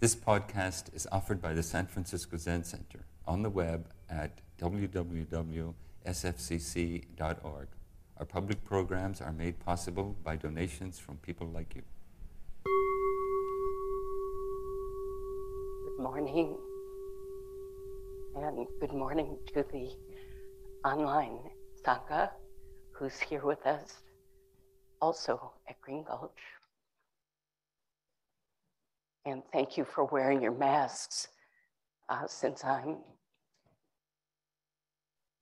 This podcast is offered by the San Francisco Zen Center on the web at www.sfzc.org. Our public programs are made possible by donations from people like you. Good morning, and good morning to the online Sangha who's here with us also at Green Gulch. And thank you for wearing your masks uh, since I'm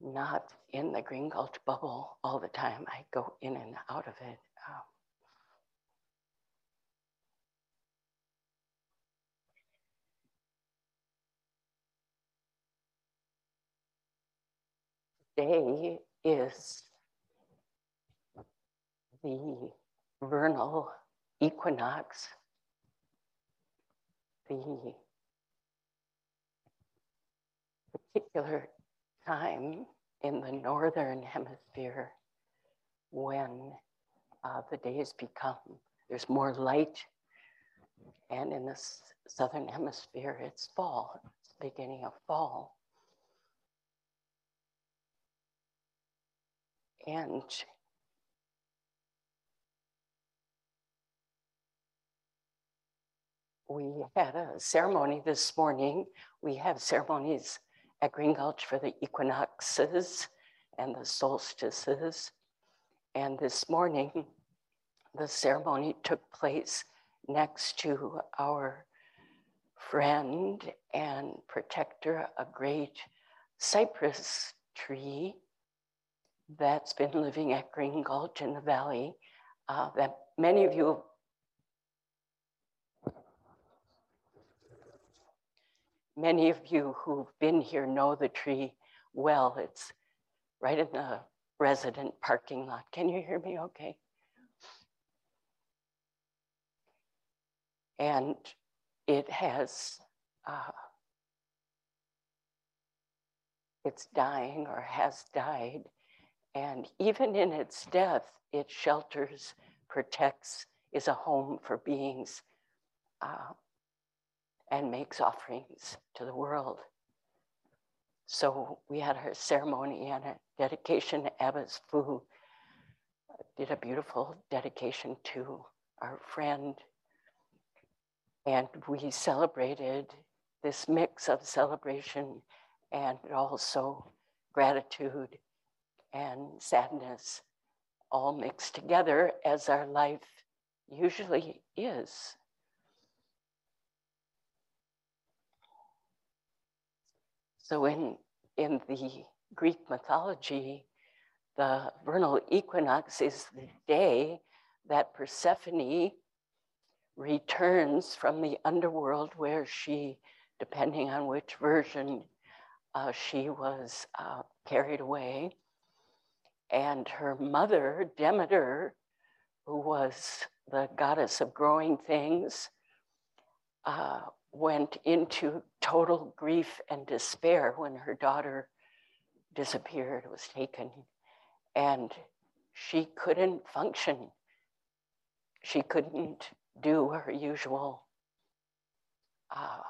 not in the Green Gulch bubble all the time. I go in and out of it. Um, today is the vernal equinox the particular time in the northern hemisphere when uh, the days become, there's more light, and in the southern hemisphere, it's fall, it's beginning of fall. And we had a ceremony this morning. We have ceremonies at Green Gulch for the equinoxes and the solstices. And this morning, the ceremony took place next to our friend and protector, a great cypress tree that's been living at Green Gulch in the valley uh, that many of you Many of you who've been here know the tree well. It's right in the resident parking lot. Can you hear me okay? And it has, uh, it's dying or has died. And even in its death, it shelters, protects, is a home for beings uh, and makes offerings to the world. So we had our ceremony and a dedication. Abbess Fu did a beautiful dedication to our friend. And we celebrated this mix of celebration and also gratitude and sadness all mixed together as our life usually is. So in, in the Greek mythology, the vernal equinox is the day that Persephone returns from the underworld where she, depending on which version, uh, she was uh, carried away. And her mother, Demeter, who was the goddess of growing things, uh, went into total grief and despair when her daughter disappeared, was taken, and she couldn't function. She couldn't do her usual uh,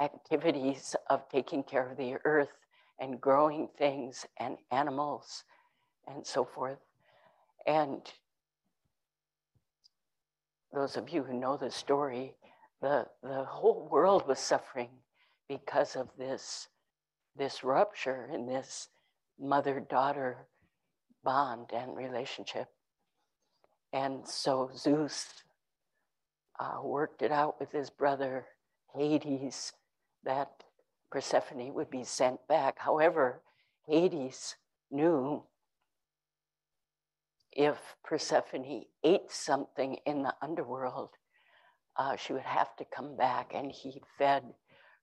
activities of taking care of the earth and growing things and animals and so forth. And those of you who know the story, the, the whole world was suffering because of this, this rupture in this mother daughter bond and relationship. And so Zeus uh, worked it out with his brother Hades that Persephone would be sent back. However, Hades knew if Persephone ate something in the underworld, uh, she would have to come back and he fed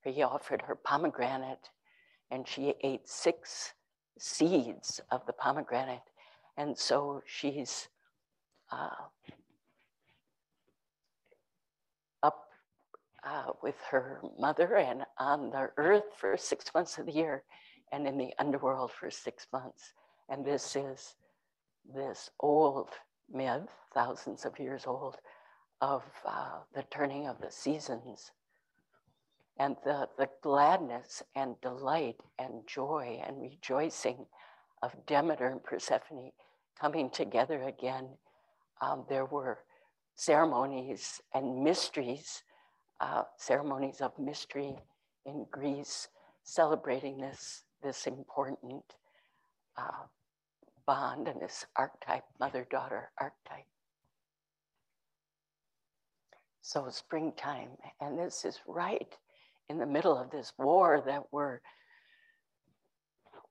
her, he offered her pomegranate and she ate six seeds of the pomegranate. And so she's uh, up uh, with her mother and on the earth for six months of the year and in the underworld for six months. And this is this old myth, thousands of years old, of uh, the turning of the seasons and the, the gladness and delight and joy and rejoicing of Demeter and Persephone coming together again. Um, there were ceremonies and mysteries, uh, ceremonies of mystery in Greece, celebrating this, this important uh, bond and this archetype, mother daughter archetype. So, springtime, and this is right in the middle of this war that we're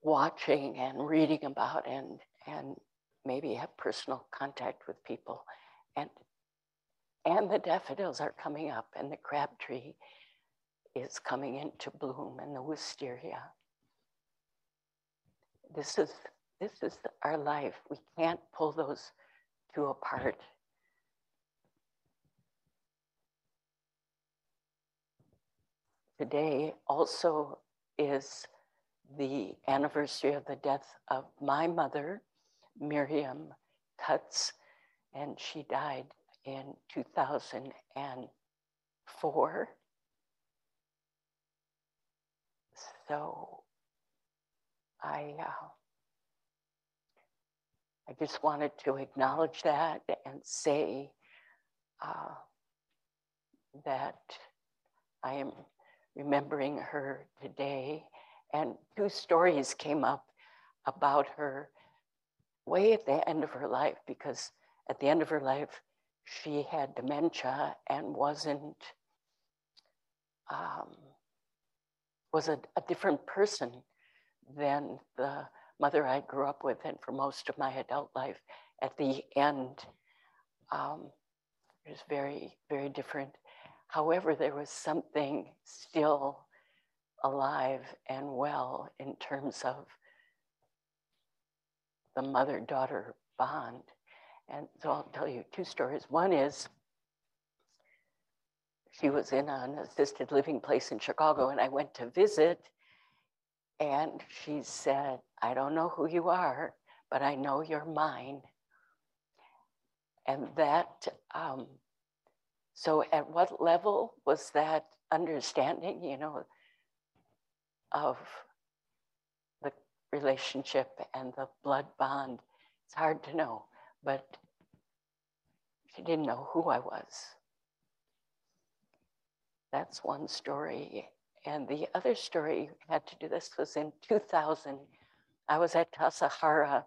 watching and reading about and, and maybe have personal contact with people. And, and the daffodils are coming up, and the crab tree is coming into bloom, and the wisteria. This is, this is our life. We can't pull those two apart. Today also is the anniversary of the death of my mother, Miriam Cutts, and she died in 2004. So I, uh, I just wanted to acknowledge that and say uh, that I am remembering her today. And two stories came up about her way at the end of her life, because at the end of her life, she had dementia and wasn't, um, was a, a different person than the mother I grew up with and for most of my adult life. At the end, um, it was very, very different. However, there was something still alive and well in terms of the mother daughter bond. And so I'll tell you two stories. One is she was in an assisted living place in Chicago, and I went to visit. And she said, I don't know who you are, but I know you're mine. And that, um, so at what level was that understanding, you know, of the relationship and the blood bond? It's hard to know, but she didn't know who I was. That's one story. And the other story had to do this was in 2000. I was at Tassajara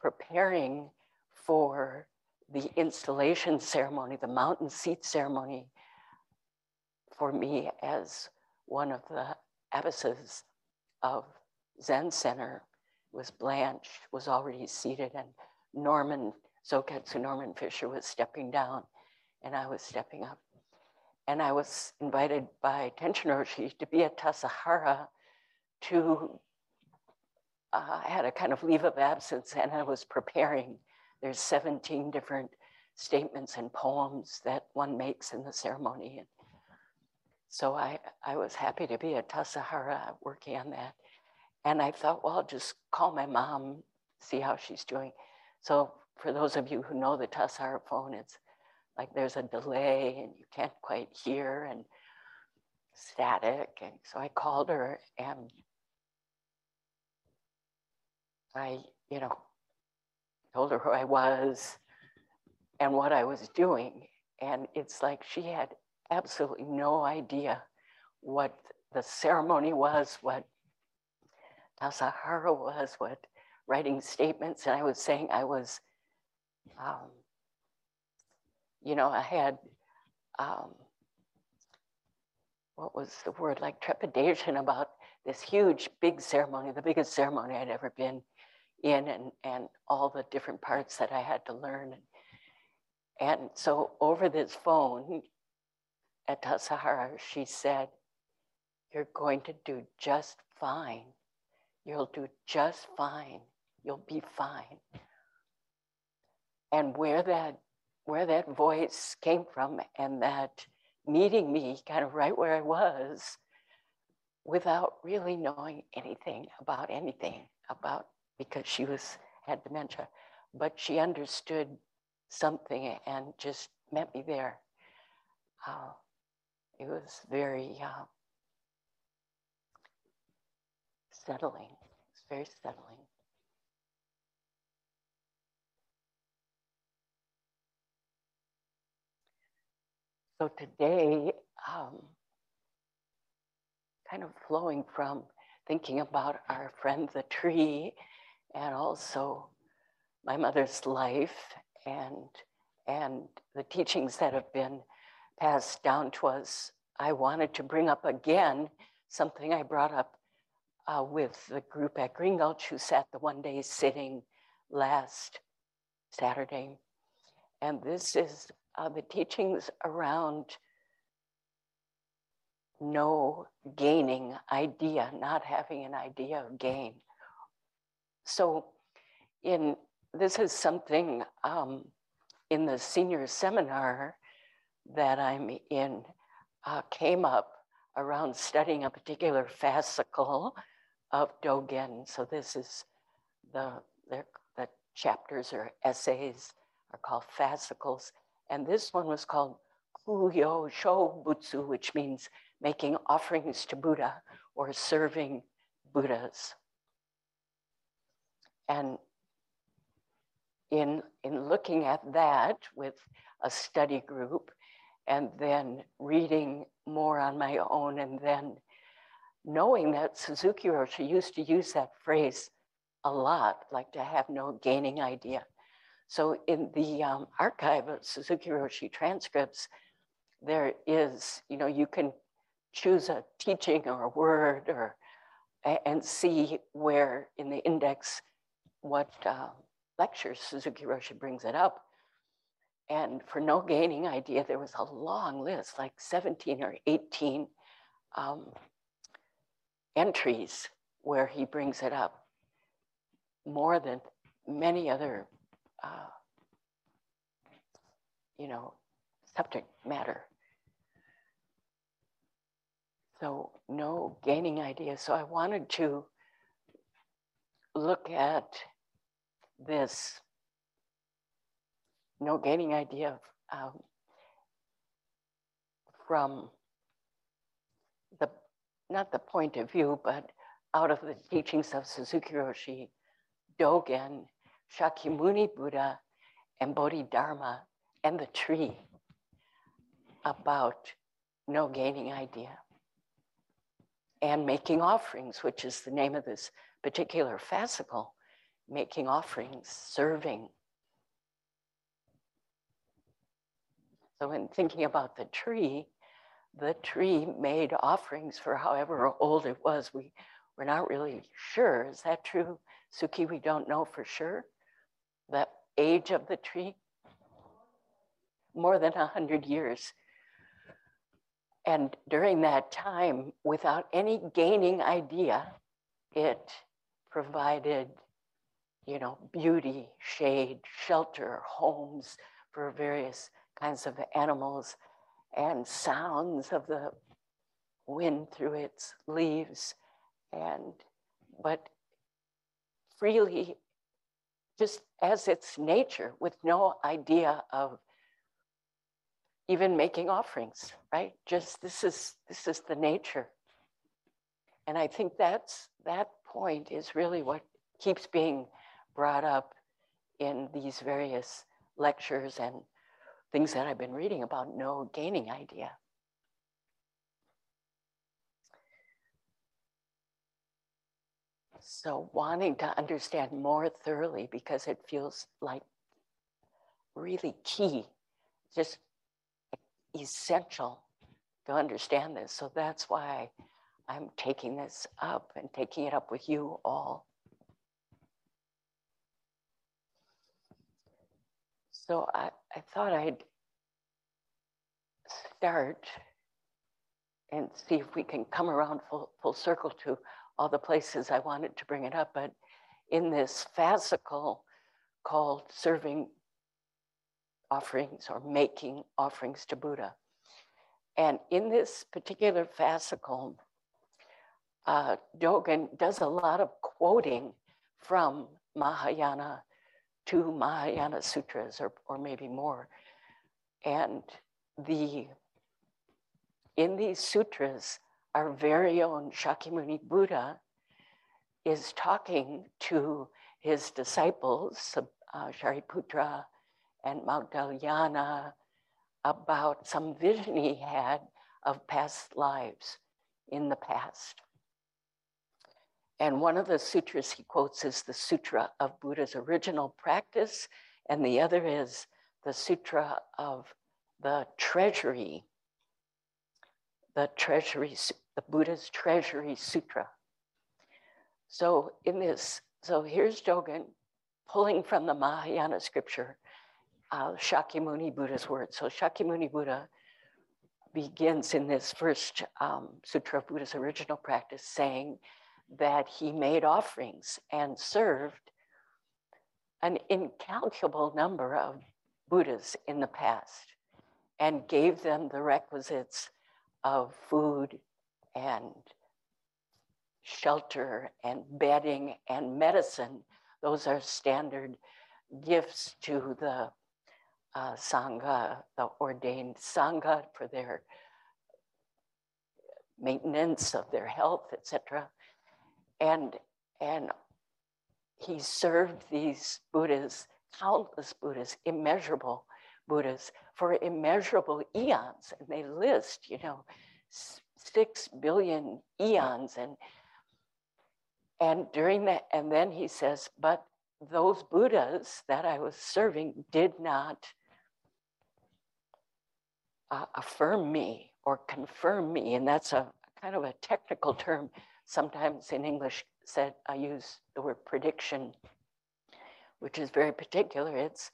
preparing for the installation ceremony, the mountain seat ceremony for me as one of the abbesses of Zen Center was Blanche, was already seated, and Norman, Zoketsu Norman Fischer was stepping down, and I was stepping up. And I was invited by Tenshin Roshi to be at Tassajara to, uh, I had a kind of leave of absence, and I was preparing. There's 17 different statements and poems that one makes in the ceremony. And so I, I was happy to be at Tassajara working on that. And I thought, well, I'll just call my mom, see how she's doing. So for those of you who know the Tassajara phone, it's like there's a delay and you can't quite hear and static. And so I called her and I, you know, told her who I was and what I was doing. And it's like she had absolutely no idea what the ceremony was, what Tassajara was, what writing statements. And I was saying I was, um, you know, I had, um, what was the word, like trepidation about this huge, big ceremony, the biggest ceremony I'd ever been in, and, and all the different parts that I had to learn. And so over this phone at Tassajara, she said, You're going to do just fine. You'll do just fine. You'll be fine. And where that where that voice came from and that meeting me kind of right where I was without really knowing anything about anything about because she was had dementia but she understood something and just met me there uh, it was very uh, settling. It's very settling. So today, um, kind of flowing from thinking about our friend the tree and also my mother's life and and the teachings that have been passed down to us, I wanted to bring up again something I brought up uh, with the group at Green Gulch who sat the one day sitting last Saturday. And this is uh, the teachings around no gaining idea, not having an idea of gain. So, in this is something um, in the senior seminar that I'm in uh, came up around studying a particular fascicle of Dogen. So this is the, the, the chapters or essays are called fascicles. And this one was called Kuyo Shobutsu, which means making offerings to Buddha or serving Buddhas. And in, in looking at that with a study group and then reading more on my own and then knowing that Suzuki Roshi used to use that phrase a lot, like to have no gaining idea. So in the um, archive of Suzuki Roshi transcripts, there is, you know, you can choose a teaching or a word or and see where in the index what uh, lectures Suzuki Roshi brings it up. And for no gaining idea, there was a long list, like 17 or 18 um, entries where he brings it up, more than many other, uh, you know, subject matter. So no gaining idea. So I wanted to look at this no gaining idea um, from the not the point of view, but out of the teachings of Suzuki Roshi, Dogen, Shakyamuni Buddha, and Bodhidharma, and the tree about no gaining idea and making offerings, which is the name of this particular fascicle, making offerings, serving. So, in thinking about the tree, the tree made offerings for however old it was. We, we're not really sure. Is that true, Suki? We don't know for sure. The age of the tree? More than 100 years. And during that time, without any gaining idea, it provided, you know, beauty, shade, shelter, homes for various kinds of animals and sounds of the wind through its leaves and but freely just as its nature with no idea of even making offerings, right? Just this is this is the nature. And I think that's that point is really what keeps being brought up in these various lectures and things that I've been reading about no gaining idea. So wanting to understand more thoroughly because it feels like really key, just essential to understand this. So that's why I'm taking this up and taking it up with you all. So I, I thought I'd start and see if we can come around full, full circle to all the places I wanted to bring it up. But in this fascicle called Serving offerings or making offerings to Buddha. And in this particular fascicle, uh, Dogen does a lot of quoting from Mahayana to Mahayana sutras or, or maybe more. And the in these sutras, our very own Shakyamuni Buddha is talking to his disciples, uh, Shariputra and Maudgalyayana, about some vision he had of past lives in the past. And one of the sutras he quotes is the Sutra of Buddha's original practice, and the other is the Sutra of the Treasury, the Treasury, the Buddha's Treasury Sutra. So in this, so here's Dogen pulling from the Mahayana scripture, uh, Shakyamuni Buddha's words. So Shakyamuni Buddha begins in this first um, Sutra of Buddha's original practice saying that he made offerings and served an incalculable number of Buddhas in the past and gave them the requisites of food and shelter and bedding and medicine. Those are standard gifts to the uh, Sangha, the ordained Sangha for their maintenance of their health, etc. And, and he served these Buddhas, countless Buddhas, immeasurable Buddhas, for immeasurable eons. And they list, you know, six billion eons and and during that, and then he says, but those Buddhas that I was serving did not uh, affirm me or confirm me. And that's a kind of a technical term. Sometimes in English said, I use the word prediction, which is very particular. It's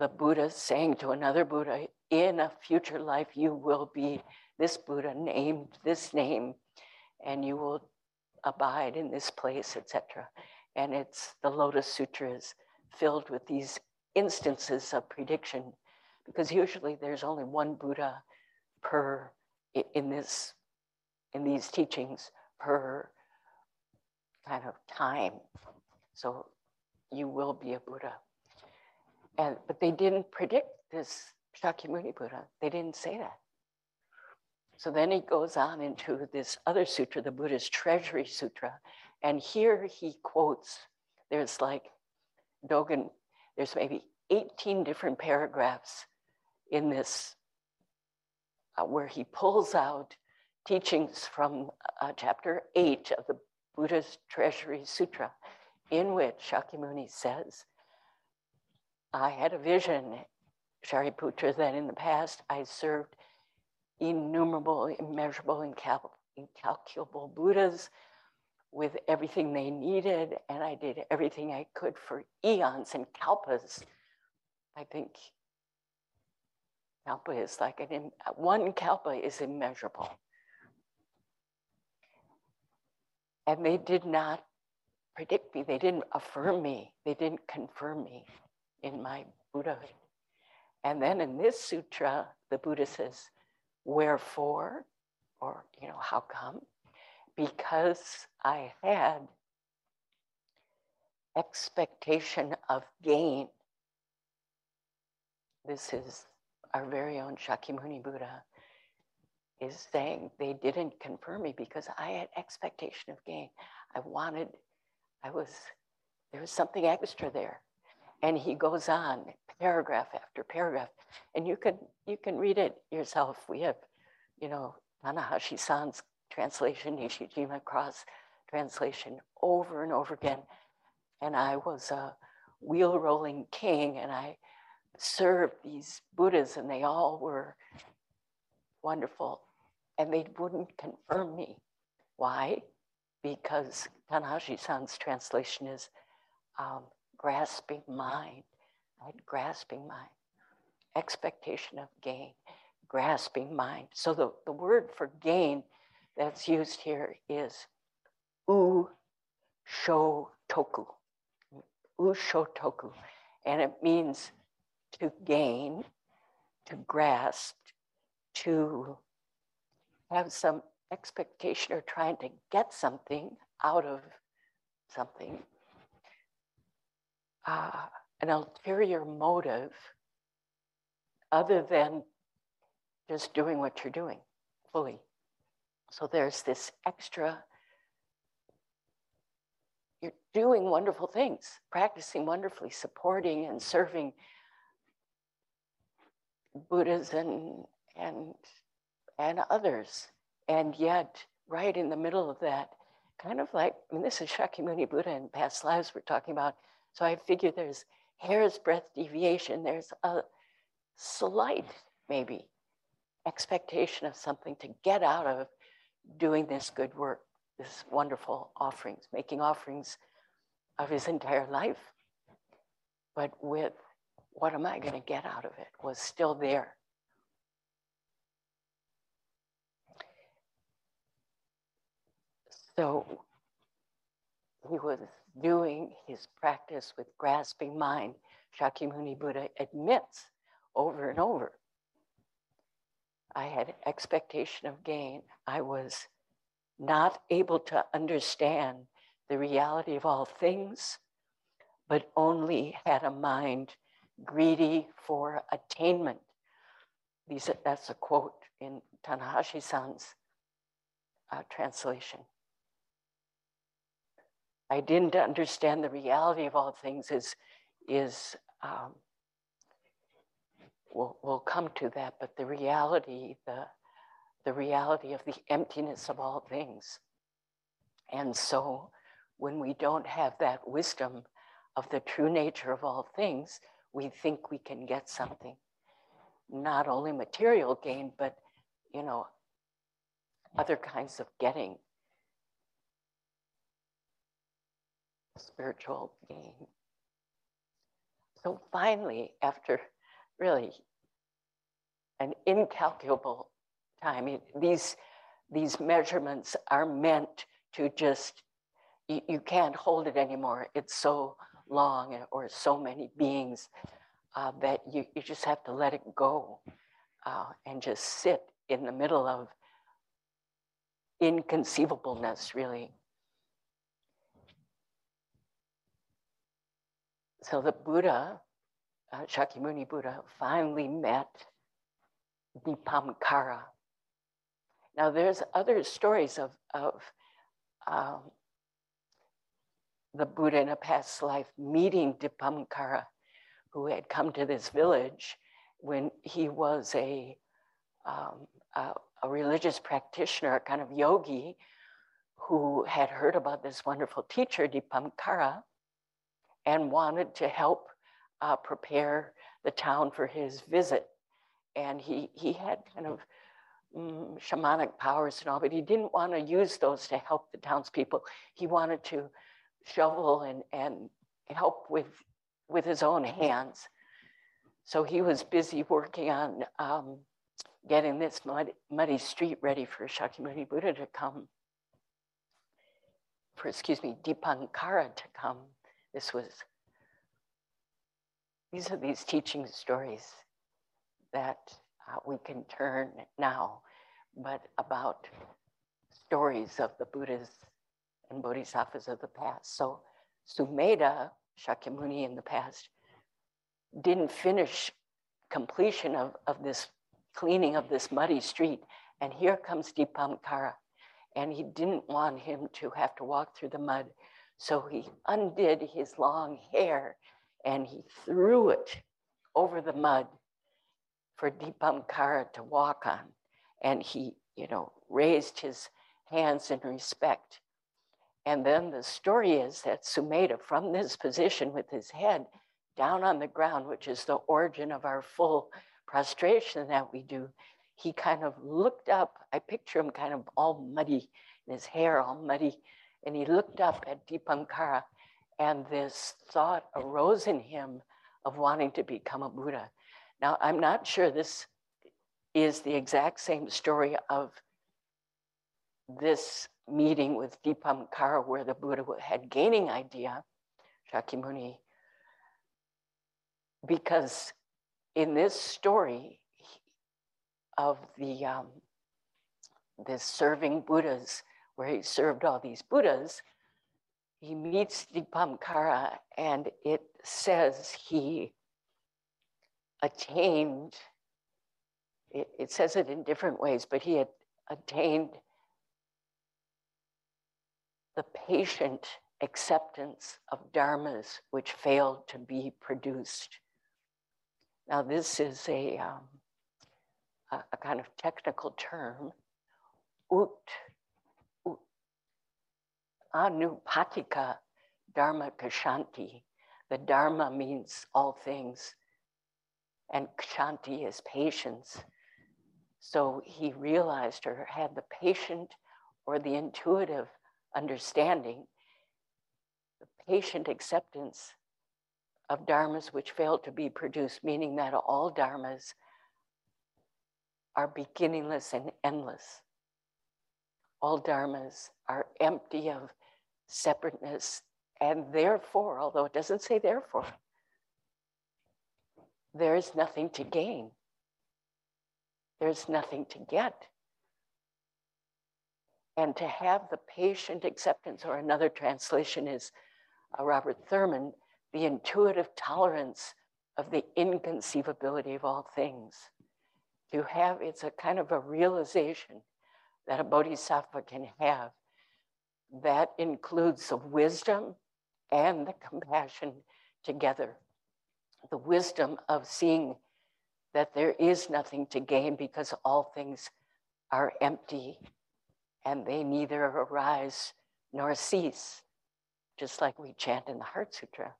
the Buddha saying to another Buddha, in a future life, you will be this Buddha named this name, and you will abide in this place, etc. And it's the Lotus Sutras filled with these instances of prediction, because usually there's only one Buddha per in this in these teachings per kind of time. So you will be a Buddha. And but they didn't predict this Shakyamuni Buddha. They didn't say that. So then he goes on into this other sutra, the Buddha's Treasury Sutra. And here he quotes, there's like Dogen, there's maybe 18 different paragraphs in this uh, where he pulls out teachings from uh, chapter eight of the Buddha's Treasury Sutra, in which Shakyamuni says, I had a vision, Shariputra, that in the past I served innumerable, immeasurable, incal- incalculable Buddhas with everything they needed, and I did everything I could for eons and kalpas. I think kalpa is like an one kalpa is immeasurable. And they did not predict me, they didn't affirm me, they didn't confirm me in my Buddhahood. And then in this sutra, the Buddha says, Wherefore, or, you know, how come? Because I had expectation of gain. This is our very own Shakyamuni Buddha is saying they didn't confirm me because I had expectation of gain. I wanted, I was, there was something extra there. And he goes on paragraph after paragraph, and you can you can read it yourself. We have, you know, Tanahashi San's translation, Nishijima Cross translation over and over again. And I was a wheel rolling king, and I served these Buddhas, and they all were wonderful. And they wouldn't confirm me. Why? Because Tanahashi San's translation is um, grasping mind, right? Grasping mind, expectation of gain, grasping mind. So the, the word for gain that's used here is u sho toku. U sho toku. And it means to gain, to grasp, to have some expectation or trying to get something out of something uh, an ulterior motive other than just doing what you're doing fully. So there's this extra you're doing wonderful things, practicing wonderfully, supporting and serving Buddhas and and and others. And yet, right in the middle of that, kind of like, I mean, this is Shakyamuni Buddha in past lives we're talking about. So I figure there's hair's breadth deviation, there's a slight, maybe, expectation of something to get out of doing this good work, this wonderful offerings, making offerings of his entire life, but with what am I going to get out of it was still there. So he was doing his practice with grasping mind. Shakyamuni Buddha admits over and over. I had expectation of gain. I was not able to understand the reality of all things, but only had a mind greedy for attainment. These, that's a quote in Tanahashi-san's uh, translation. I didn't understand the reality of all things is, is um, we'll, we'll come to that, but the reality, the, the reality of the emptiness of all things. And so when we don't have that wisdom of the true nature of all things, we think we can get something. Not only material gain, but you know, other kinds of getting spiritual gain. So finally, after really an incalculable time, these, these measurements are meant to just, you, you can't hold it anymore. It's so long or so many beings uh, that you, you just have to let it go uh, and just sit in the middle of inconceivableness, really. So the Buddha, uh, Shakyamuni Buddha, finally met Dipamkara. Now there's other stories of, of um, the Buddha in a past life meeting Dipamkara, who had come to this village when he was a, um, a, a religious practitioner, a kind of yogi, who had heard about this wonderful teacher, Dipamkara, and wanted to help uh, prepare the town for his visit. And he, he had kind of um, shamanic powers and all, but he didn't want to use those to help the townspeople. He wanted to shovel and, and help with, with his own hands. So he was busy working on um, getting this muddy, muddy street ready for Shakyamuni Buddha to come, for, excuse me, Dipankara to come. This was, these are these teaching stories that uh, we can turn now, but about stories of the Buddhas and Bodhisattvas of the past. So Sumedha, Shakyamuni in the past, didn't finish completion of, of this cleaning of this muddy street. And here comes Dipamkara. And he didn't want him to have to walk through the mud. So he undid his long hair and he threw it over the mud for Dipamkara to walk on. And he, you know, raised his hands in respect. And then the story is that Sumedha, from this position with his head down on the ground, which is the origin of our full prostration that we do, he kind of looked up. I picture him kind of all muddy, his hair all muddy, and he looked up at Dipamkara, and this thought arose in him of wanting to become a Buddha. Now, I'm not sure this is the exact same story of this meeting with Dipamkara, where the Buddha had gaining idea, Shakyamuni, because in this story of the um, this serving Buddhas, where he served all these Buddhas, he meets Dipamkara and it says he attained, it, it says it in different ways, but he had attained the patient acceptance of dharmas which failed to be produced. Now, this is a, um, a, a, kind of technical term. Ut, anupatika dharma kshanti. The dharma means all things, and kshanti is patience. So he realized or had the patient or the intuitive understanding, the patient acceptance of dharmas which fail to be produced, meaning that all dharmas are beginningless and endless. All dharmas are empty of separateness, and therefore, although it doesn't say therefore, there is nothing to gain. There's nothing to get. And to have the patient acceptance, or another translation is uh, Robert Thurman, the intuitive tolerance of the inconceivability of all things. To have, it's a kind of a realization that a bodhisattva can have that includes the wisdom and the compassion together. The wisdom of seeing that there is nothing to gain because all things are empty and they neither arise nor cease, just like we chant in the Heart Sutra.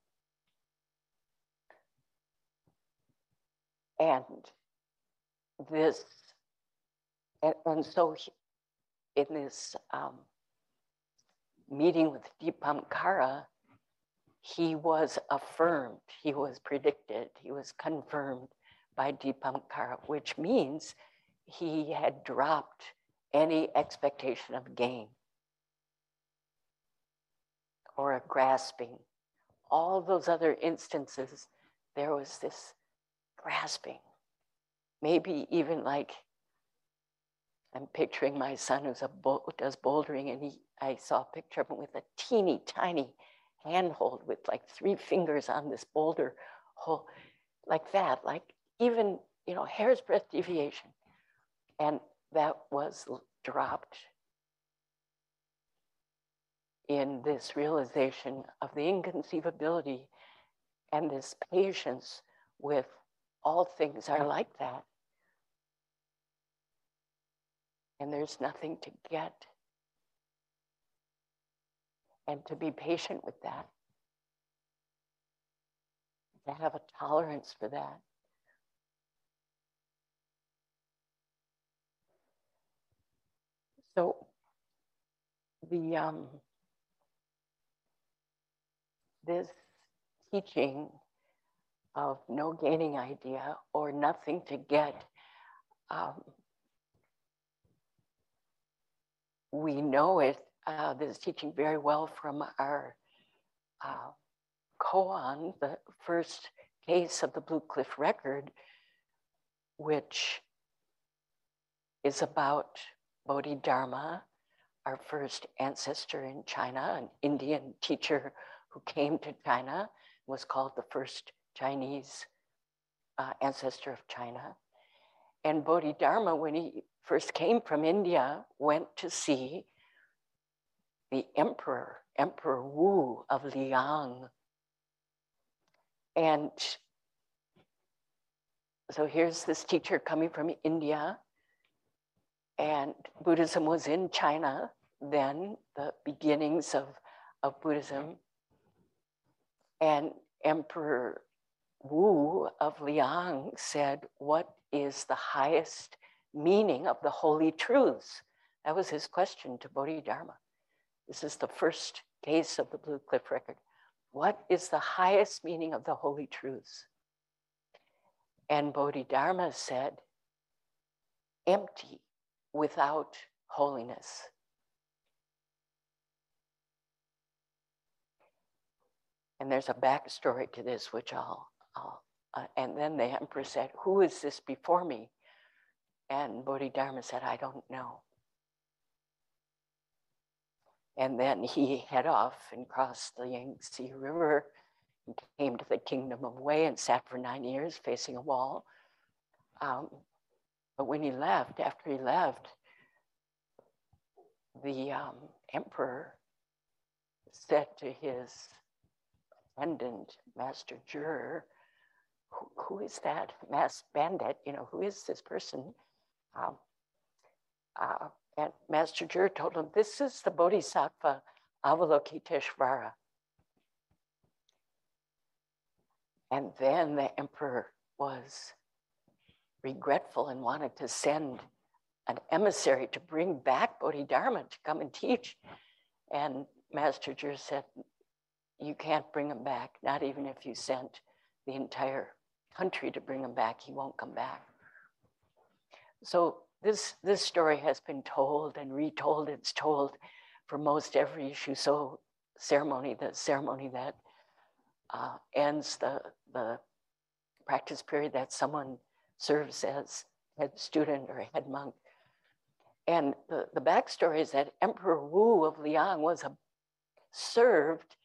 And this, and, and so in this um, meeting with Dipankara, he was affirmed, he was predicted, he was confirmed by Dipankara, which means he had dropped any expectation of gain or a grasping. All those other instances, there was this grasping. Maybe even like I'm picturing my son who's a does bouldering, and he I saw a picture of him with a teeny tiny handhold with like three fingers on this boulder hole, like that, like even you know hair's breadth deviation, and that was dropped in this realization of the inconceivability and this patience with all things are like that. And there's nothing to get. And to be patient with that, to have a tolerance for that. So the um, this teaching of no gaining idea or nothing to get, um, we know it. Uh, this teaching very well from our uh, koan, the first case of the Blue Cliff record, which is about Bodhidharma, our first ancestor in China, an Indian teacher who came to China, was called the first Chinese uh, ancestor of China. And Bodhidharma, when he first came from India, went to see the emperor, Emperor Wu of Liang. And so here's this teacher coming from India and Buddhism was in China then, the beginnings of, of Buddhism. And Emperor Wu of Liang said, What is the highest meaning of the holy truths? That was his question to Bodhidharma. This is the first case of the Blue Cliff record. What is the highest meaning of the holy truths? And Bodhidharma said, empty without holiness. And there's a backstory to this, which I'll, I'll uh, and then the emperor said, Who is this before me? And Bodhidharma said, I don't know. And then he head off and crossed the Yangtze River and came to the kingdom of Wei and sat for nine years facing a wall. Um, but when he left, after he left, the um, emperor said to his attendant, Master Juror, who, who is that masked bandit? You know, who is this person? Um, uh, and Master Juror told him, This is the Bodhisattva Avalokiteshvara. And then the emperor was regretful and wanted to send an emissary to bring back Bodhidharma to come and teach. And Master Jur said, You can't bring him back, not even if you sent the entire country to bring him back, he won't come back. So this, this story has been told and retold. It's told for most every shuso ceremony, the ceremony that uh, ends the, the practice period that someone serves as head student or head monk. And the, the backstory is that Emperor Wu of Liang was a served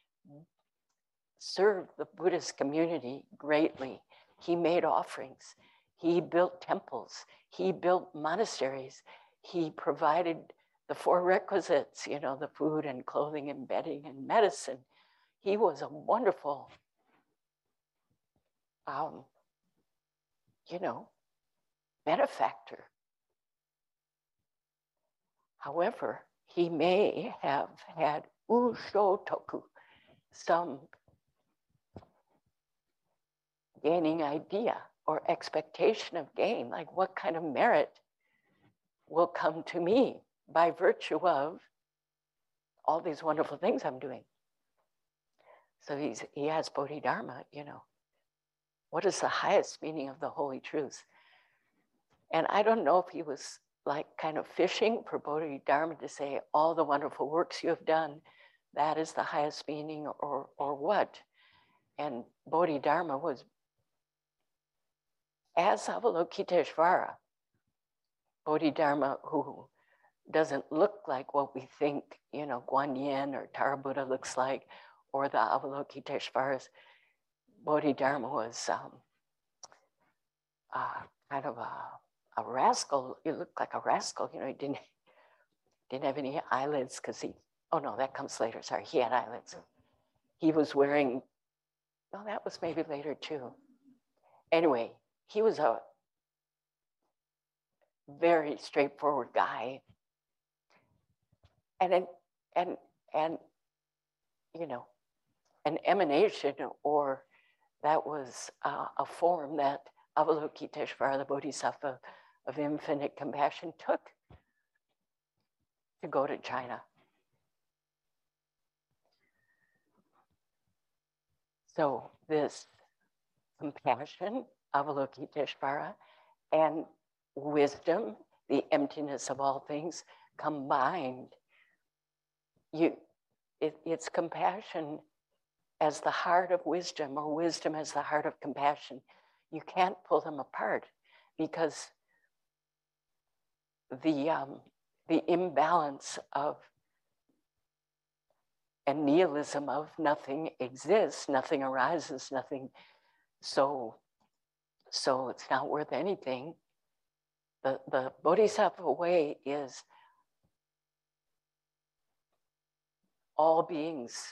served the Buddhist community greatly. He made offerings. He built temples. He built monasteries. He provided the four requisites, you know, the food and clothing and bedding and medicine. He was a wonderful, um, you know, benefactor. However, he may have had usho toku, some gaining idea or expectation of gain, like what kind of merit will come to me by virtue of all these wonderful things I'm doing. So he's, he has Bodhidharma, you know, what is the highest meaning of the holy truth? And I don't know if he was like kind of fishing for Bodhidharma to say, all the wonderful works you have done, that is the highest meaning or, or what. And Bodhidharma was as Avalokiteshvara, Bodhidharma who doesn't look like what we think, you know, Guan Yin or Tara Buddha looks like, or the Avalokiteshvaras. Bodhidharma was um, uh, kind of a, a rascal. He looked like a rascal, you know, he didn't, didn't have any eyelids because he, oh no, that comes later, sorry, he had eyelids. He was wearing, well, that was maybe later too. Anyway, he was a very straightforward guy. And an, and and you know, an emanation or that was uh, a form that Avalokiteshvara, the Bodhisattva of infinite compassion, took to go to China. So this compassion Avalokiteshvara, and wisdom, the emptiness of all things combined. You, it, it's compassion as the heart of wisdom, or wisdom as the heart of compassion. You can't pull them apart because the um, the imbalance of and nihilism of nothing exists, nothing arises, nothing. So so it's not worth anything. The, the Bodhisattva way is all beings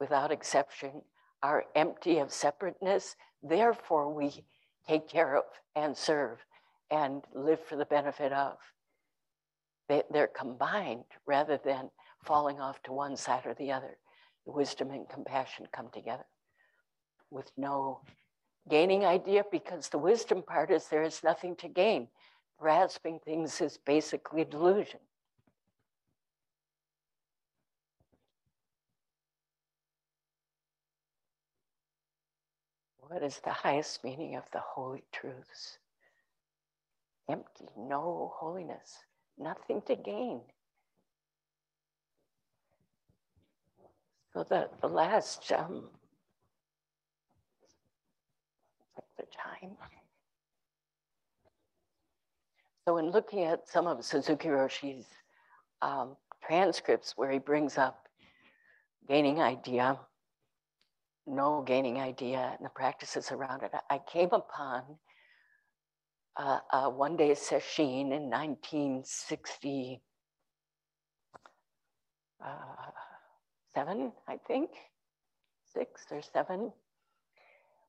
without exception are empty of separateness. Therefore, we take care of and serve and live for the benefit of. They, they're combined rather than falling off to one side or the other. The Wisdom and compassion come together with no Gaining idea because the wisdom part is there is nothing to gain. Grasping things is basically delusion. What is the highest meaning of the holy truths? Empty, no holiness, nothing to gain. So the, the last um, the time. So in looking at some of Suzuki Roshi's um, transcripts where he brings up gaining idea, no gaining idea, and the practices around it, I came upon uh, a one day session in 1960. Uh, I think, six or seven,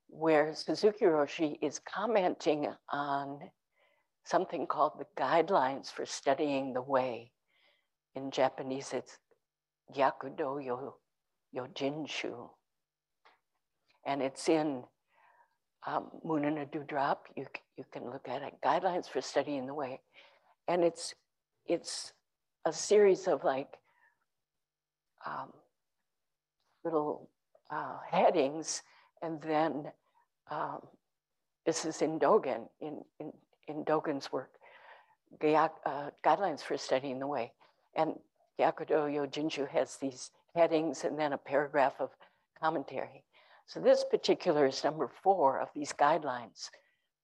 where Suzuki Roshi is commenting on something called the guidelines for studying the way. In Japanese, it's Gakudo yo, Yojinshū. And it's in um, Moon in a Dewdrop. You, you can look at it, Guidelines for Studying the Way. And it's, it's a series of like um, little uh, headings. And then um, this is in Dogen, in, in, in Dogen's work, uh, Guidelines for Studying the Way. And Gakudo Yojinshū has these headings and then a paragraph of commentary. So this particular is number four of these guidelines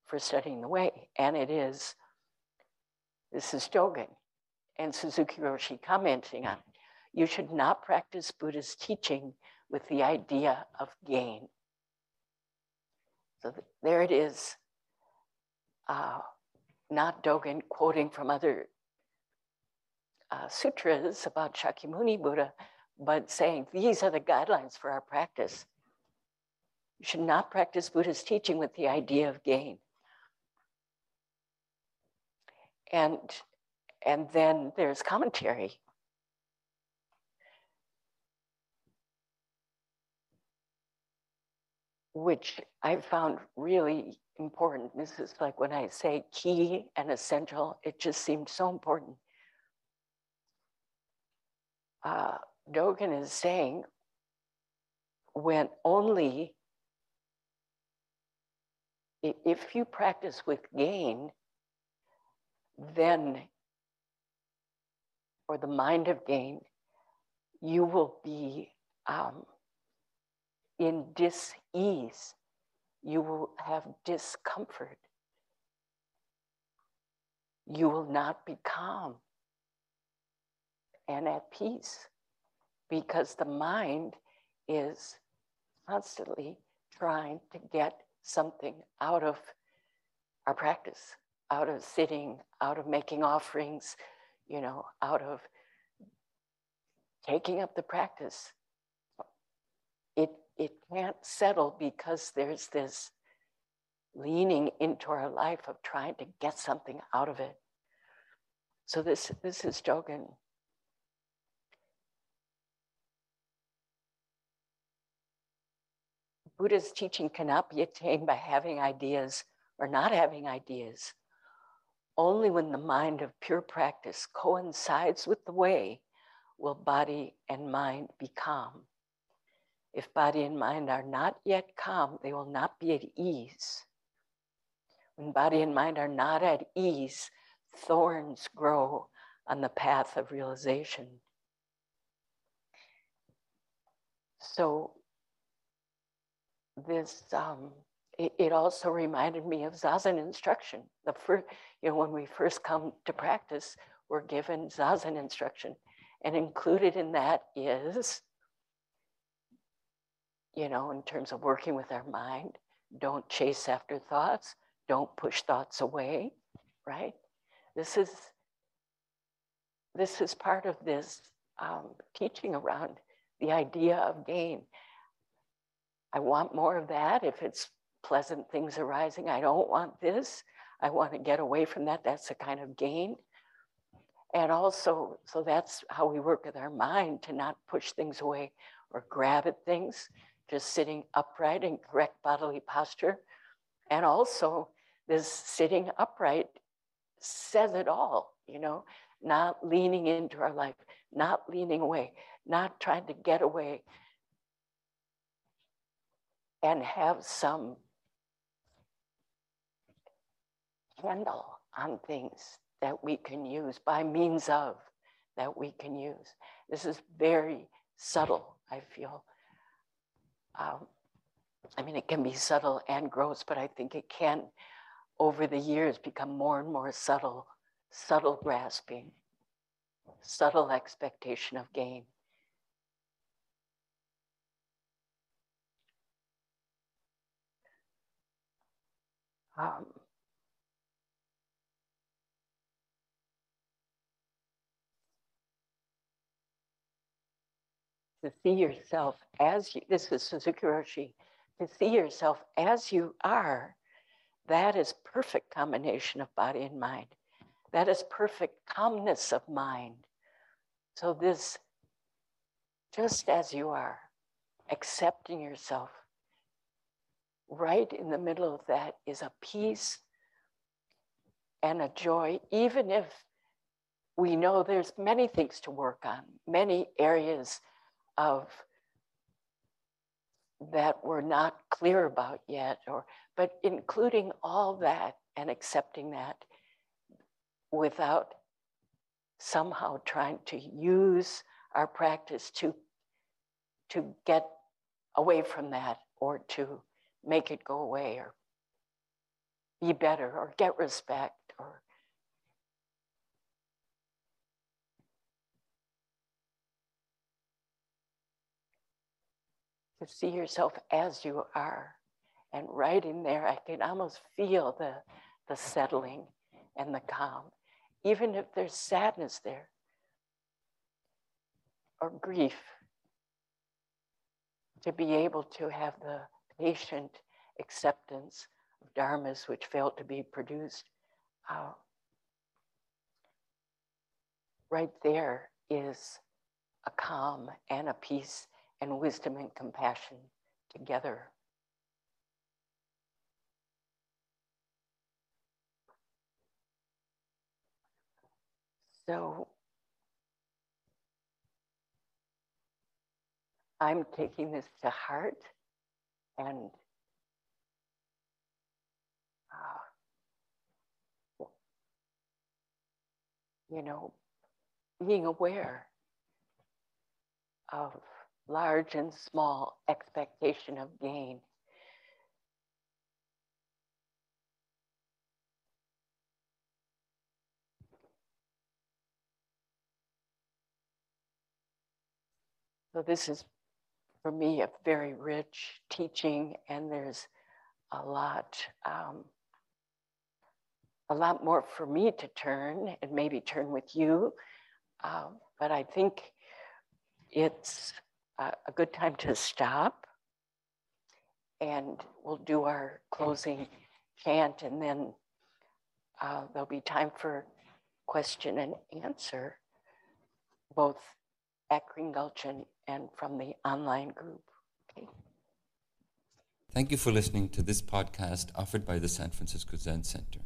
for studying the way. And it is, this is Dogen and Suzuki Roshi commenting on it. You should not practice Buddha's teaching with the idea of gain. So there it is, uh, not Dogen quoting from other uh, sutras about Shakyamuni Buddha, but saying these are the guidelines for our practice. You should not practice Buddha's teaching with the idea of gain. And, and then there's commentary. Which I found really important. This is like when I say key and essential, it just seemed so important uh, Dogen is saying when only if you practice with gain, then, or the mind of gain, you will be um, in dis-ease. You will have discomfort. You will not be calm and at peace because the mind is constantly trying to get something out of our practice, out of sitting, out of making offerings, you know, out of taking up the practice. It, it can't settle because there's this leaning into our life of trying to get something out of it. So this, this is Dogen Buddha's teaching cannot be attained by having ideas or not having ideas. Only when the mind of pure practice coincides with the way will body and mind be calm. If body and mind are not yet calm, they will not be at ease. When body and mind are not at ease, thorns grow on the path of realization. So this um, it, it, also reminded me of zazen instruction. The first, you know, when we first come to practice, we're given zazen instruction, and included in that is, you know, in terms of working with our mind, don't chase after thoughts, don't push thoughts away, right? This is this is part of this um, teaching around the idea of gain. I want more of that. If it's pleasant things arising, I don't want this. I want to get away from that. That's a kind of gain. And also, so that's how we work with our mind to not push things away or grab at things, just sitting upright in correct bodily posture. And also, this sitting upright says it all, you know, not leaning into our life, not leaning away, not trying to get away, and have some handle on things that we can use by means of that we can use. This is very subtle, I feel. Um, I mean, it can be subtle and gross, but I think it can, over the years, become more and more subtle, subtle grasping, subtle expectation of gain. Um, to see yourself as you, this is Suzuki Roshi, to see yourself as you are, that is perfect combination of body and mind. That is perfect calmness of mind. So this, just as you are, accepting yourself, right in the middle of that is a peace and a joy, even if we know there's many things to work on, many areas of that we're not clear about yet, or but including all that and accepting that without somehow trying to use our practice to to get away from that or to make it go away or be better or get respect or to see yourself as you are. And right in there, I can almost feel the, the settling and the calm, even if there's sadness there or grief, to be able to have the patient acceptance of dharmas which failed to be produced. Uh, right there is a calm and a peace and wisdom and compassion together. So I'm taking this to heart and uh, you know, being aware of large and small expectation of gain. So this is for me a very rich teaching and there's a lot um, a lot more for me to turn and maybe turn with you um, but i think it's a, a good time to stop. And we'll do our closing chant, and then uh, there'll be time for question and answer, both at Green Gulch and, and from the online group. Okay. Thank you for listening to this podcast offered by the San Francisco Zen Center.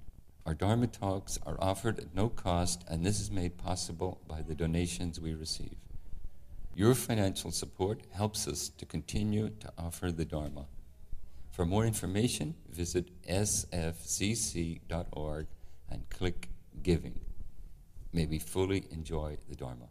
Our Dharma talks are offered at no cost, and this is made possible by the donations we receive. Your financial support helps us to continue to offer the Dharma. For more information, visit sfzc.org and click Giving. May we fully enjoy the Dharma.